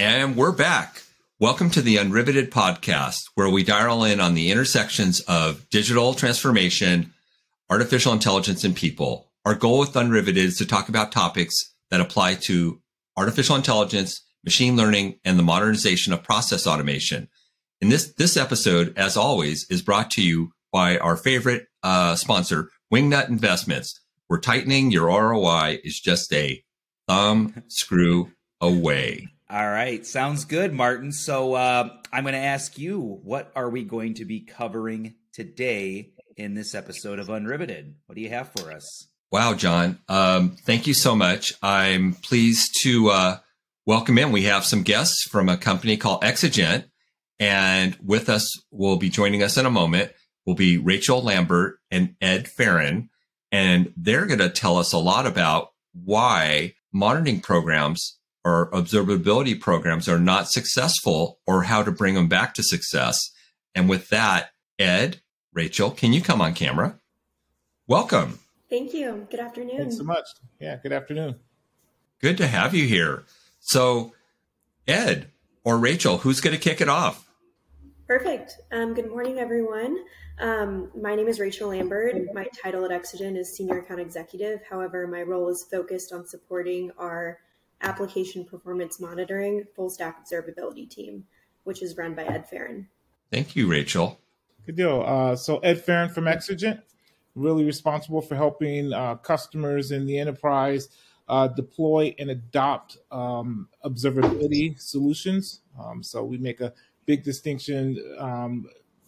And we're back. Welcome to the Unriveted podcast, where we dial in on the intersections of digital transformation, artificial intelligence, and people. Our goal with Unriveted is to talk about topics that apply to artificial intelligence, machine learning, and the modernization of process automation. And this, this episode, as always, is brought to you by our favorite uh, sponsor, Wingnut Investments, where tightening your ROI is just a thumb screw away. All right, sounds good, Martin. So uh, I'm going to ask you, what are we going to be covering today in this episode of Unriveted? What do you have for us? Wow, John. Um, thank you so much. I'm pleased to uh, welcome in. We have some guests from a company called Xigent, and with us will be joining us in a moment will be Rachel Lambert and Ed Ferron, and they're going to tell us a lot about why monitoring programs or observability programs are not successful or how to bring them back to success. And with that, Ed, Rachel, can you come on camera? Welcome. Thank you. Good afternoon. Thanks so much. Yeah, good afternoon. Good to have you here. So, Ed or Rachel, who's going to kick it off? Perfect. Um, good morning, everyone. Um, my name is Rachel Lambert. My title at Xigent is Senior Account Executive. However, my role is focused on supporting our application performance monitoring full stack observability team, which is run by Ed Ferron. Thank you, Rachel. Good deal. Uh, so Ed Ferron from Xigent, really responsible for helping uh, customers in the enterprise uh, deploy and adopt um, observability solutions. Um, so we make a big distinction um,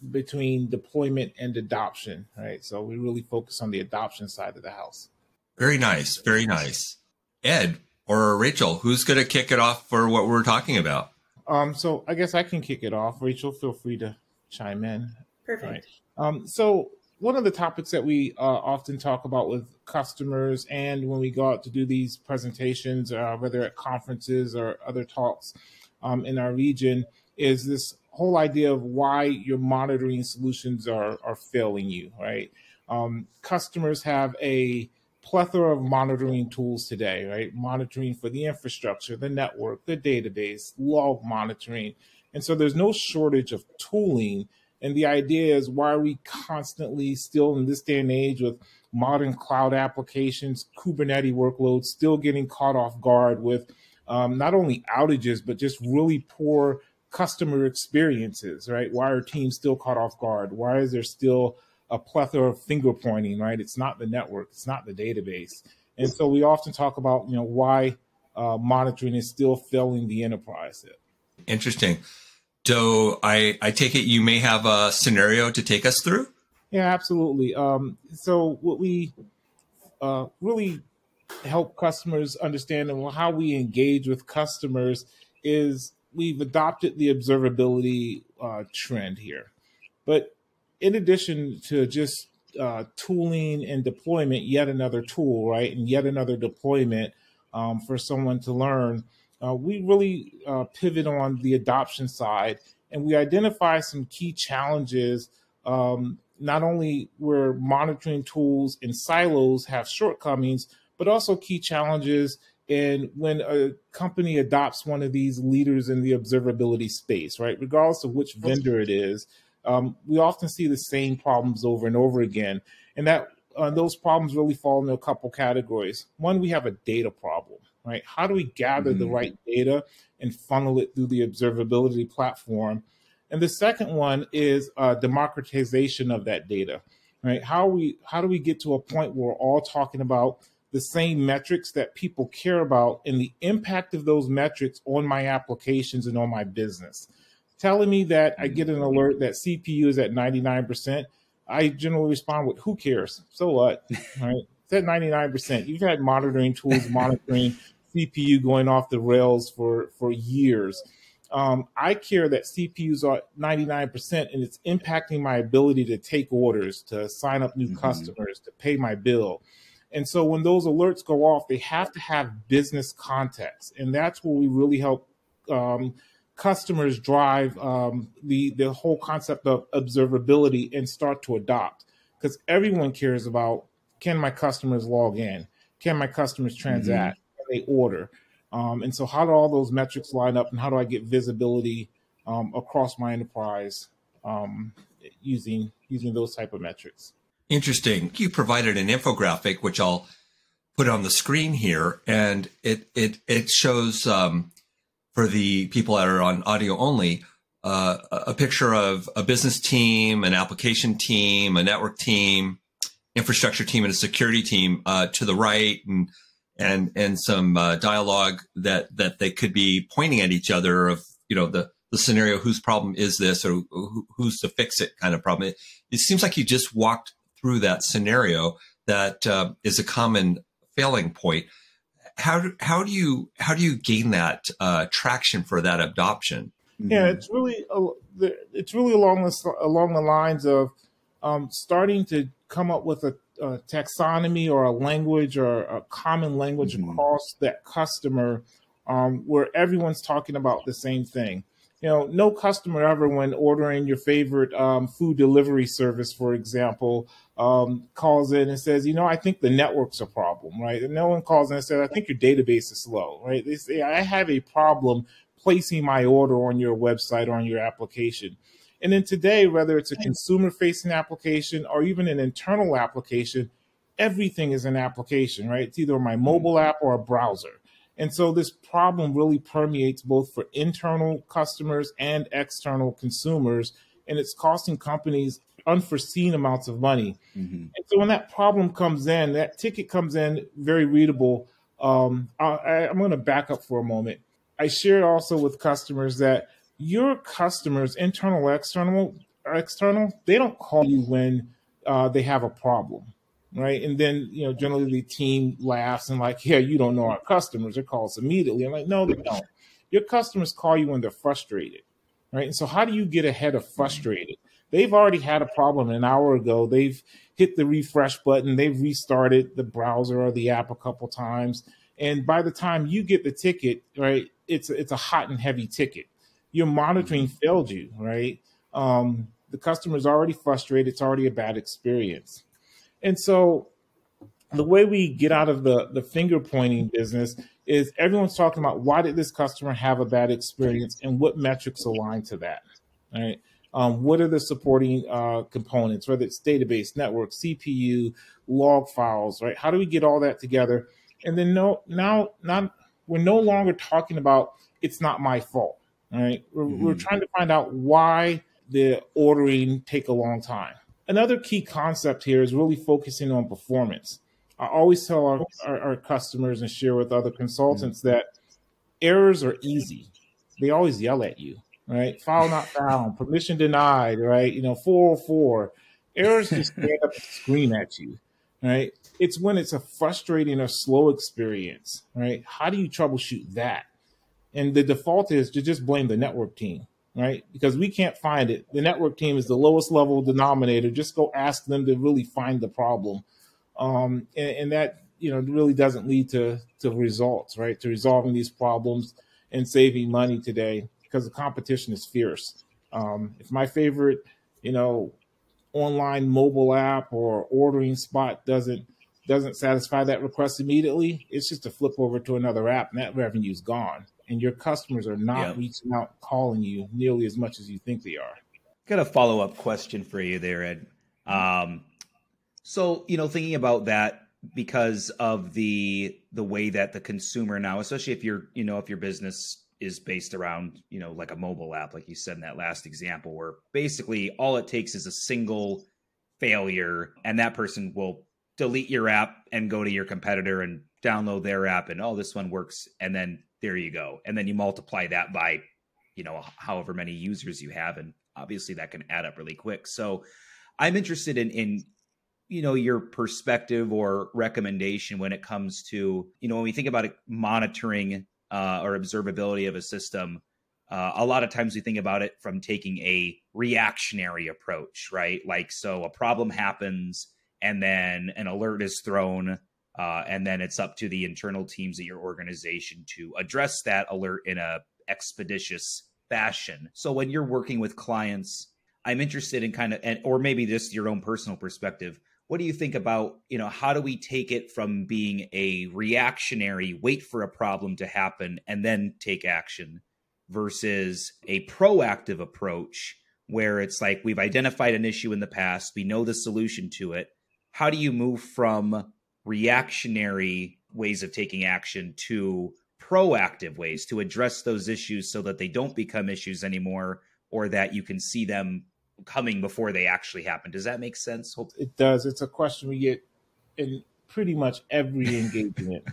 between deployment and adoption, right? So we really focus on the adoption side of the house. Very nice. Very nice. Ed, or Rachel, who's going to kick it off for what we're talking about? Um, so I guess I can kick it off. Rachel, feel free to chime in. Perfect. Right. Um, so one of the topics that we uh, often talk about with customers and when we go out to do these presentations, uh, whether at conferences or other talks um, in our region, is this whole idea of why your monitoring solutions are are failing you. Right? Um, customers have a plethora of monitoring tools today, right? Monitoring for the infrastructure, the network, the database, log monitoring. And so there's no shortage of tooling. And the idea is why are we constantly still in this day and age with modern cloud applications, Kubernetes workloads, still getting caught off guard with um, not only outages, but just really poor customer experiences, right? Why are teams still caught off guard? Why is there still a plethora of finger pointing, right? It's not the network, it's not the database. And so we often talk about, you know, why uh, monitoring is still failing the enterprise. Interesting. So I, I take it you may have a scenario to take us through? Yeah, absolutely. Um, so what we uh, really help customers understand and how we engage with customers is we've adopted the observability uh, trend here. But in addition to just uh, tooling and deployment, yet another tool, right, and yet another deployment um, for someone to learn, uh, we really uh, pivot on the adoption side and we identify some key challenges. Um, not only where monitoring tools in silos have shortcomings, but also key challenges in when a company adopts one of these leaders in the observability space, right? Regardless of which vendor it is, um, we often see the same problems over and over again. And that uh, those problems really fall into a couple categories. One, we have a data problem, right? How do we gather mm-hmm. the right data and funnel it through the observability platform? And the second one is uh, democratization of that data, right? How we how do we get to a point where we're all talking about the same metrics that people care about and the impact of those metrics on my applications and on my business? Telling me that I get an alert that CPU is at 99%, I generally respond with, who cares? So what? right? It's at 99%. You've had monitoring tools monitoring CPU going off the rails for, for years. Um, I care that CPUs are 99% and it's impacting my ability to take orders, to sign up new mm-hmm. customers, to pay my bill. And so when those alerts go off, they have to have business context. And that's where we really help um, customers drive um, the the whole concept of observability and start to adopt because everyone cares about can my customers log in can my customers transact mm-hmm. can they order Um, and so, how do all those metrics line up, and how do I get visibility um, across my enterprise um, using using those type of metrics? Interesting. You provided an infographic, which I'll put on the screen here, and it it it shows um, for the people that are on audio only uh, a picture of a business team, an application team, a network team, infrastructure team, and a security team uh, to the right, and and and some uh, dialogue that that they could be pointing at each other of you know the the scenario whose problem is this or who's to fix it kind of problem. It, it seems like you just walked through that scenario that uh, is a common failing point. How do, how do you how do you gain that uh, traction for that adoption? Yeah, it's really it's really along the along the lines of um, starting to come up with a, a, taxonomy or a language or a common language mm-hmm. across that customer um, where everyone's talking about the same thing you know, no customer ever, when ordering your favorite um, food delivery service, for example, um, calls in and says, you know, I think the network's a problem, right? And no one calls in and says, I think your database is slow, right? They say, I have a problem placing my order on your website or on your application. And then today, whether it's a consumer facing application or even an internal application, everything is an application, right? It's either my mobile app or a browser. And so this problem really permeates both for internal customers and external consumers, and it's costing companies unforeseen amounts of money. Mm-hmm. And so when that problem comes in, that ticket comes in very readable. Um, I, I'm going to back up for a moment. I shared also with customers that your customers, internal, external, external, they don't call you when uh, they have a problem right? And then you know, generally the team laughs and like, yeah, you don't know our customers. They call us immediately. I'm like, no, they don't. Your customers call you when they're frustrated, right? And so, how do you get ahead of frustrated? They've already had a problem an hour ago. They've hit the refresh button. They've restarted the browser or the app a couple times, and by the time you get the ticket, right, it's it's a hot and heavy ticket. Your monitoring failed you, right? Um, the customer's already frustrated. It's already a bad experience. And so the way we get out of the, the finger pointing business is everyone's talking about why did this customer have a bad experience and what metrics align to that, right? Um, what are the supporting uh, components, whether it's database, network, CPU, log files, right? How do we get all that together? And then no, now, not we're no longer talking about it's not my fault, right? We're, mm-hmm. we're trying to find out why the ordering take a long time another key concept here is really focusing on performance. I always tell our, our, our customers and share with other consultants mm-hmm. that errors are easy. They always yell at you, right? File not found, permission denied, right? You know, 404. Errors just stand up and scream at you, right? It's when it's a frustrating or slow experience, right? How do you troubleshoot that? And the default is to just blame the network team right? Because we can't find it. The network team is the lowest level denominator. Just go ask them to really find the problem. Um, and, and, that, you know, really doesn't lead to, to results, right? To resolving these problems and saving money today because the competition is fierce. Um, if my favorite, you know, online mobile app or ordering spot doesn't doesn't satisfy that request immediately, it's just a flip over to another app and that revenue's gone. And your customers are not yep. reaching out calling you nearly as much as you think they are. Got a follow-up question for you there ed. Um, so you know thinking about that because of the the way that the consumer now especially if you're you know if your business is based around you know like a mobile app like you said in that last example where basically all it takes is a single failure and that person will delete your app and go to your competitor and download their app and oh this one works and then there you go. And then you multiply that by, you know, however many users you have. And obviously that can add up really quick. So I'm interested in, in, you know, your perspective or recommendation when it comes to, you know, when we think about monitoring uh, or observability of a system, uh, a lot of times we think about it from taking a reactionary approach, right? Like, so a problem happens and then an alert is thrown uh, and then it's up to the internal teams at your organization to address that alert in a expeditious fashion. So when you're working with clients, I'm interested in kind of, and, or maybe just your own personal perspective. what do you think about you know how do we take it from being a reactionary wait for a problem to happen and then take action versus a proactive approach where it's like we've identified an issue in the past we know the solution to it how do you move from reactionary ways of taking action to proactive ways to address those issues so that they don't become issues anymore or that you can see them coming before they actually happen. Does that make sense? It does. It's a question we get in pretty much every engagement.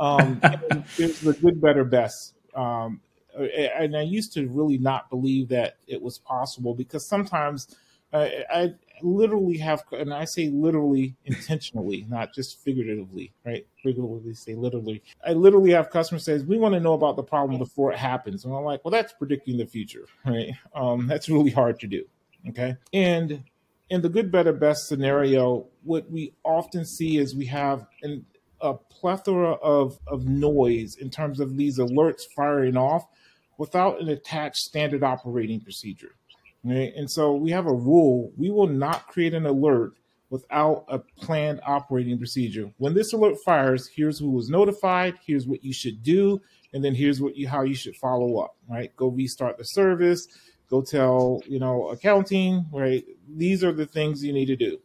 um, there's the good, better, best. Um, and I used to really not believe that it was possible because sometimes uh, I literally have, and I say literally intentionally, not just figuratively, right? Figuratively say literally. I literally have customers says, we want to know about the problem before it happens. And I'm like, well, that's predicting the future, right? Um, that's really hard to do. Okay. And in the good, better, best scenario, what we often see is we have an, a plethora of, of noise in terms of these alerts firing off without an attached standard operating procedure. Right? And so we have a rule we will not create an alert without a planned operating procedure. When this alert fires, here's who was notified, here's what you should do, and then here's what you how you should follow up, right? Go restart the service, go tell you know accounting right these are the things you need to do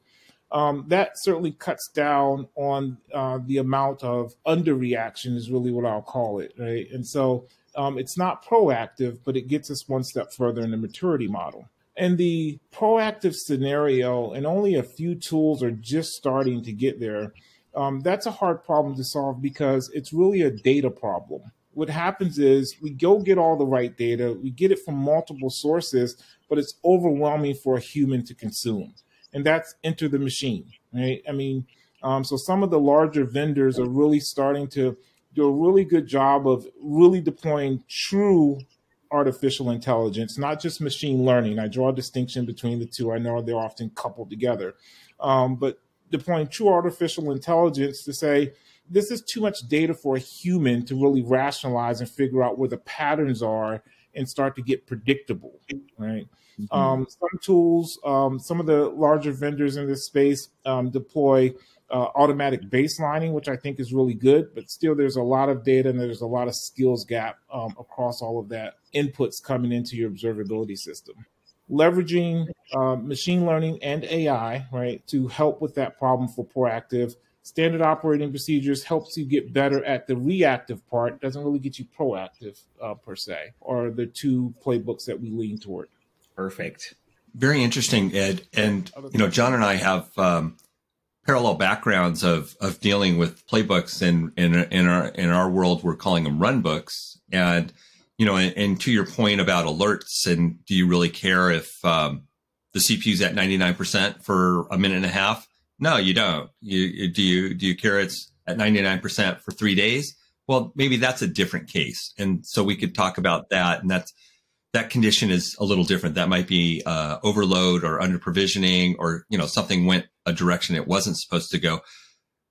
um, that certainly cuts down on uh, the amount of underreaction is really what i'll call it right and so um, it's not proactive but it gets us one step further in the maturity model and the proactive scenario and only a few tools are just starting to get there um, that's a hard problem to solve because it's really a data problem what happens is we go get all the right data, we get it from multiple sources, but it's overwhelming for a human to consume. And that's enter the machine, right? I mean, um, so some of the larger vendors are really starting to do a really good job of really deploying true artificial intelligence, not just machine learning. I draw a distinction between the two. I know they're often coupled together, um, but deploying true artificial intelligence to say, this is too much data for a human to really rationalize and figure out where the patterns are and start to get predictable, right? Mm-hmm. Um, some tools, um, some of the larger vendors in this space um, deploy uh, automatic baselining, which I think is really good, but still there's a lot of data and there's a lot of skills gap um, across all of that inputs coming into your observability system. Leveraging uh, machine learning and AI, right, to help with that problem for proactive standard operating procedures helps you get better at the reactive part doesn't really get you proactive uh, per se are the two playbooks that we lean toward. Perfect. Very interesting ed. And you know john and i have um, parallel backgrounds of of dealing with playbooks in, in, in our in our world we're calling them run books and you know and, and to your point about alerts and do you really care if um, the cpu's at 99% for a minute and a half no, you don't. You do you do you care it's at 99% for 3 days? Well, maybe that's a different case. And so we could talk about that and that's that condition is a little different. That might be uh, overload or under provisioning, or you know something went a direction it wasn't supposed to go.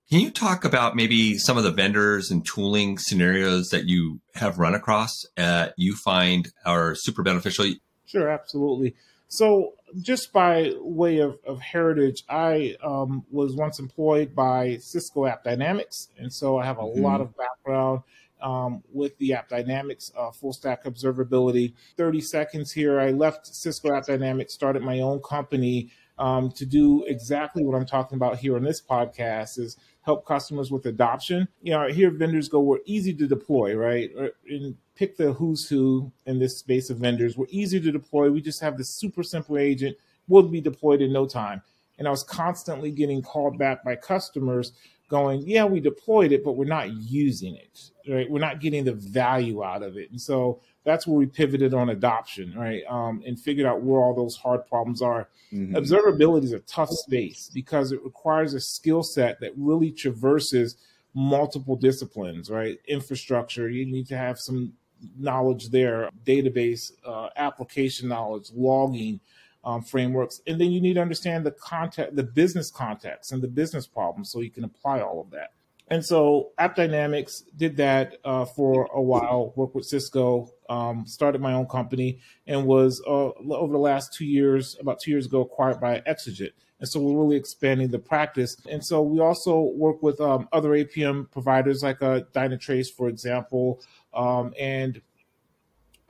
Can you talk about maybe some of the vendors and tooling scenarios that you have run across uh, you find are super beneficial? Sure, absolutely. So, just by way of, of heritage, I um, was once employed by Cisco App Dynamics, and so I have a mm-hmm. lot of background um, with the App Dynamics uh, full stack observability. 30 seconds here. I left Cisco App Dynamics, started my own company um, to do exactly what I'm talking about here on this podcast is help customers with adoption. You know, here vendors go, we're easy to deploy, right? In pick the who's who in this space of vendors. We're easy to deploy. We just have this super simple agent, will be deployed in no time. And I was constantly getting called back by customers going, yeah, we deployed it, but we're not using it, right? We're not getting the value out of it. And so that's where we pivoted on adoption, right? Um, and figured out where all those hard problems are. Mm-hmm. Observability is a tough space because it requires a skill set that really traverses multiple disciplines, right? Infrastructure, you need to have some knowledge there, database, uh, application knowledge, logging um, frameworks, and then you need to understand the context, the business context, and the business problems, so you can apply all of that. And so AppDynamics did that uh, for a while, worked with Cisco, um, started my own company, and was uh, over the last two years, about two years ago, acquired by Xigent. And so we're really expanding the practice. And so we also work with um, other APM providers like uh, Dynatrace, for example. Um, and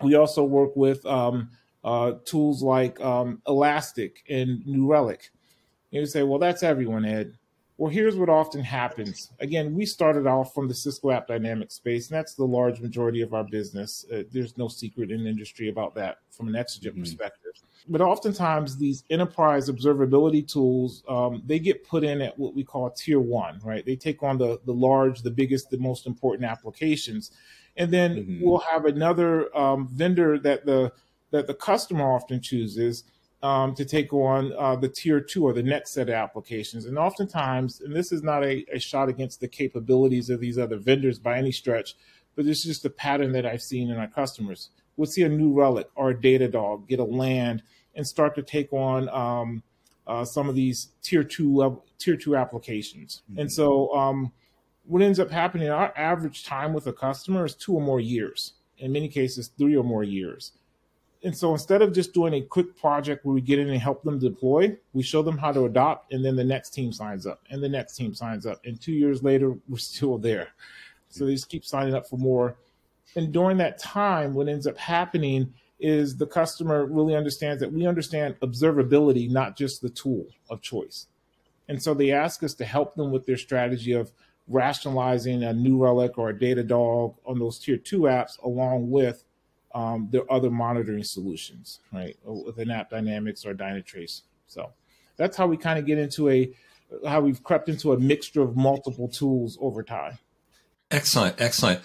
we also work with um, uh, tools like um, Elastic and New Relic. And you say, well, that's everyone, Ed. Well, here's what often happens. Again, we started off from the Cisco App AppDynamics space, and that's the large majority of our business. Uh, there's no secret in the industry about that from an Xigent mm-hmm. perspective. But oftentimes, these enterprise observability tools um, they get put in at what we call tier one, right? They take on the the large, the biggest, the most important applications, and then mm-hmm. we'll have another um, vendor that the that the customer often chooses um, to take on uh, the tier two or the next set of applications. And oftentimes, and this is not a, a, shot against the capabilities of these other vendors by any stretch, but it's just a pattern that I've seen in our customers. We'll see a New Relic or a Datadog get a land and start to take on um, uh, some of these tier two level, tier two applications. Mm-hmm. And so, um, what ends up happening, our average time with a customer is two or more years. In many cases, three or more years and so instead of just doing a quick project where we get in and help them deploy, we show them how to adopt, and then the next team signs up, and the next team signs up, and two years later we're still there. So they just keep signing up for more. And during that time, what ends up happening is the customer really understands that we understand observability, not just the tool of choice. And so they ask us to help them with their strategy of rationalizing a New Relic or a Datadog on those tier two apps, along with um, there are other monitoring solutions, right, within AppDynamics or Dynatrace. So that's how we kind of get into a how we've crept into a mixture of multiple tools over time. Excellent, excellent.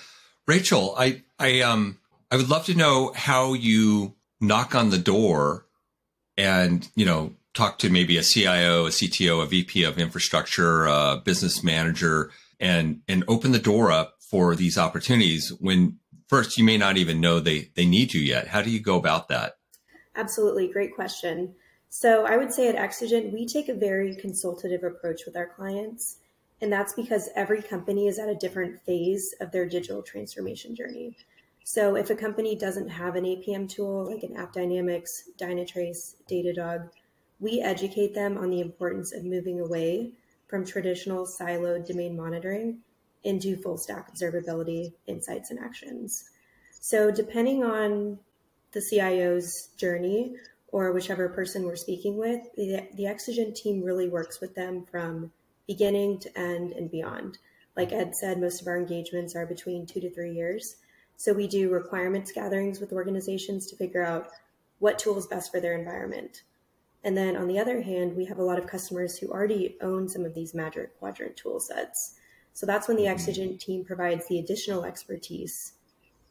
Rachel, I I um I would love to know how you knock on the door and you know talk to maybe a CIO, a CTO, a VP of infrastructure, a business manager, and and open the door up for these opportunities when first you may not even know they they need you yet. How do you go about that? Absolutely. Great question. So i would say at Xigent we take a very consultative approach with our clients and that's because every company is at a different phase of their digital transformation journey. So if a company doesn't have an apm tool like an AppDynamics Dynatrace Datadog we educate them on the importance of moving away from traditional siloed domain monitoring into full stack observability, insights, and actions. So, depending on the CIO's journey or whichever person we're speaking with, the, the Xigent team really works with them from beginning to end and beyond. Like Ed said, most of our engagements are between two to three years. So, we do requirements gatherings with organizations to figure out what tool is best for their environment. And then on the other hand, we have a lot of customers who already own some of these magic quadrant tool sets. So that's when the mm-hmm. Xigent team provides the additional expertise.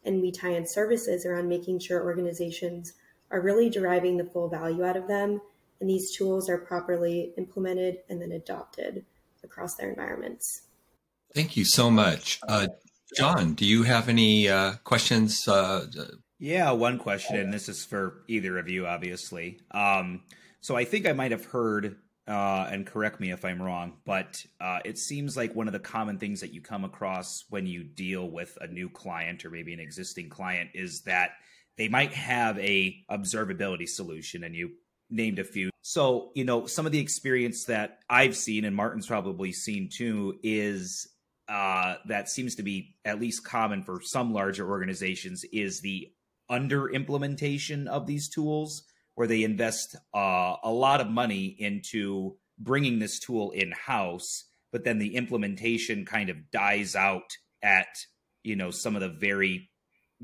And we tie in services around making sure organizations are really deriving the full value out of them. And these tools are properly implemented and then adopted across their environments. Thank you so much. Uh, John, do you have any uh, questions? Uh, yeah, one question, and this is for either of you, obviously. Um, so I think I might have heard uh, and correct me if I'm wrong, but uh, it seems like one of the common things that you come across when you deal with a new client or maybe an existing client is that they might have a observability solution, and you named a few. So you know some of the experience that I've seen, and Martin's probably seen too, is uh, that seems to be at least common for some larger organizations is the under implementation of these tools where they invest uh, a lot of money into bringing this tool in house, but then the implementation kind of dies out at you know some of the very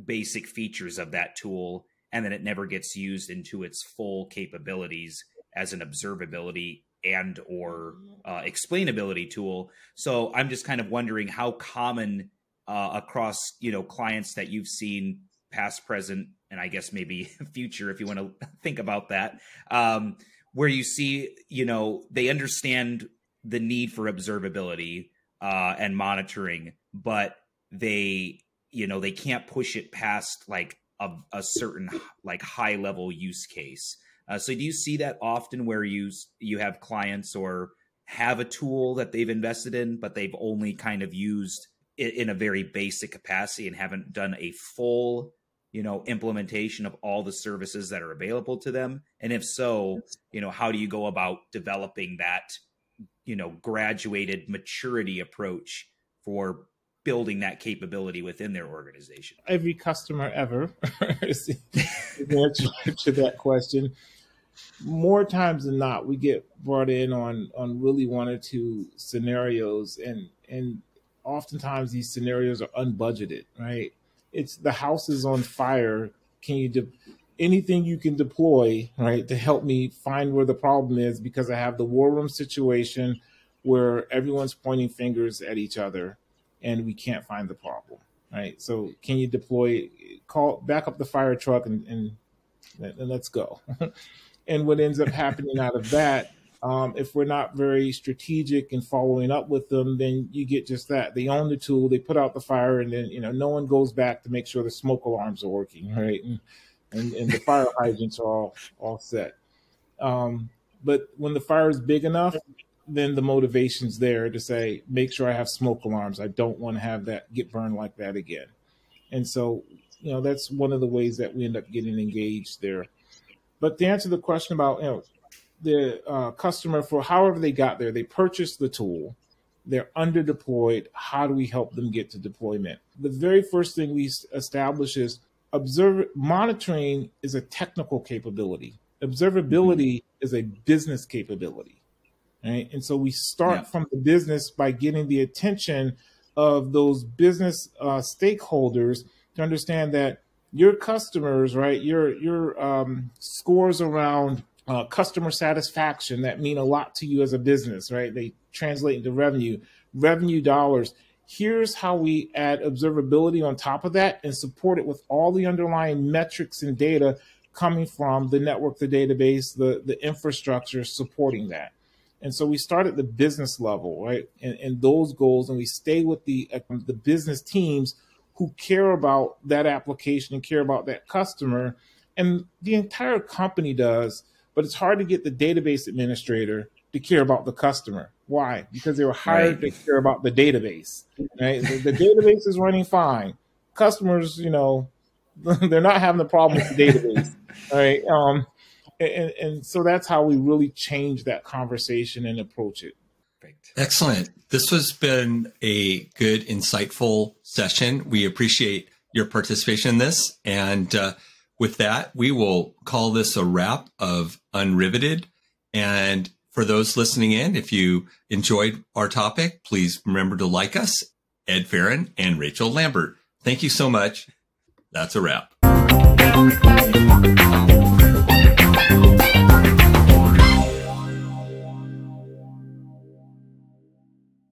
basic features of that tool, and then it never gets used into its full capabilities as an observability and or uh, explainability tool. So I'm just kind of wondering how common uh, across you know clients that you've seen past, present, and I guess maybe future, if you want to think about that, um, where you see, you know, they understand the need for observability uh, and monitoring, but they, you know, they can't push it past like a, a certain like high level use case. Uh, so do you see that often where you you have clients or have a tool that they've invested in, but they've only kind of used it in a very basic capacity and haven't done a full you know implementation of all the services that are available to them? And if so you know how do you go about developing that you know graduated maturity approach for building that capability within their organization? Every customer ever is the answer to that question. More times than not we get brought in on on really one or two scenarios and and oftentimes these scenarios are unbudgeted right it's the house is on fire. Can you de- anything you can deploy right to help me find where the problem is because I have the war room situation where everyone's pointing fingers at each other and we can't find the problem right so can you deploy call back up the fire truck and and, and let's go and what ends up happening out of that um, if we're not very strategic in following up with them, then you get just that. They own the tool, they put out the fire, and then you know no one goes back to make sure the smoke alarms are working, right? And and, and the fire hydrants are all all set. Um, but when the fire is big enough, then the motivation's there to say, make sure I have smoke alarms. I don't want to have that get burned like that again. And so, you know, that's one of the ways that we end up getting engaged there. But to answer the question about, you know, the uh, customer for however they got there. They purchased the tool. They're under deployed. How do we help them get to deployment? The very first thing we establish is observe monitoring is a technical capability. Observability mm-hmm. is a business capability. Right. And so we start yeah. from the business by getting the attention of those business uh, stakeholders to understand that your customers, right, your your um, scores around uh, customer satisfaction that mean a lot to you as a business, right? They translate into revenue, revenue dollars. Here's how we add observability on top of that and support it with all the underlying metrics and data coming from the network, the database, the, the infrastructure supporting that. And so we start at the business level, right? And, and those goals, and we stay with the uh, the business teams who care about that application and care about that customer, and the entire company does but it's hard to get the database administrator to care about the customer. Why? Because they were hired right. to care about the database. Right? the, the database is running fine. Customers, you know, they're not having a problem with the database. right? Um, and, and so that's how we really change that conversation and approach it. Excellent. This has been a good, insightful session. We appreciate your participation in this. And uh, with that, we will call this a wrap of Unriveted. And for those listening in, if you enjoyed our topic, please remember to like us, Ed Ferron and Rachel Lambert. Thank you so much. That's a wrap.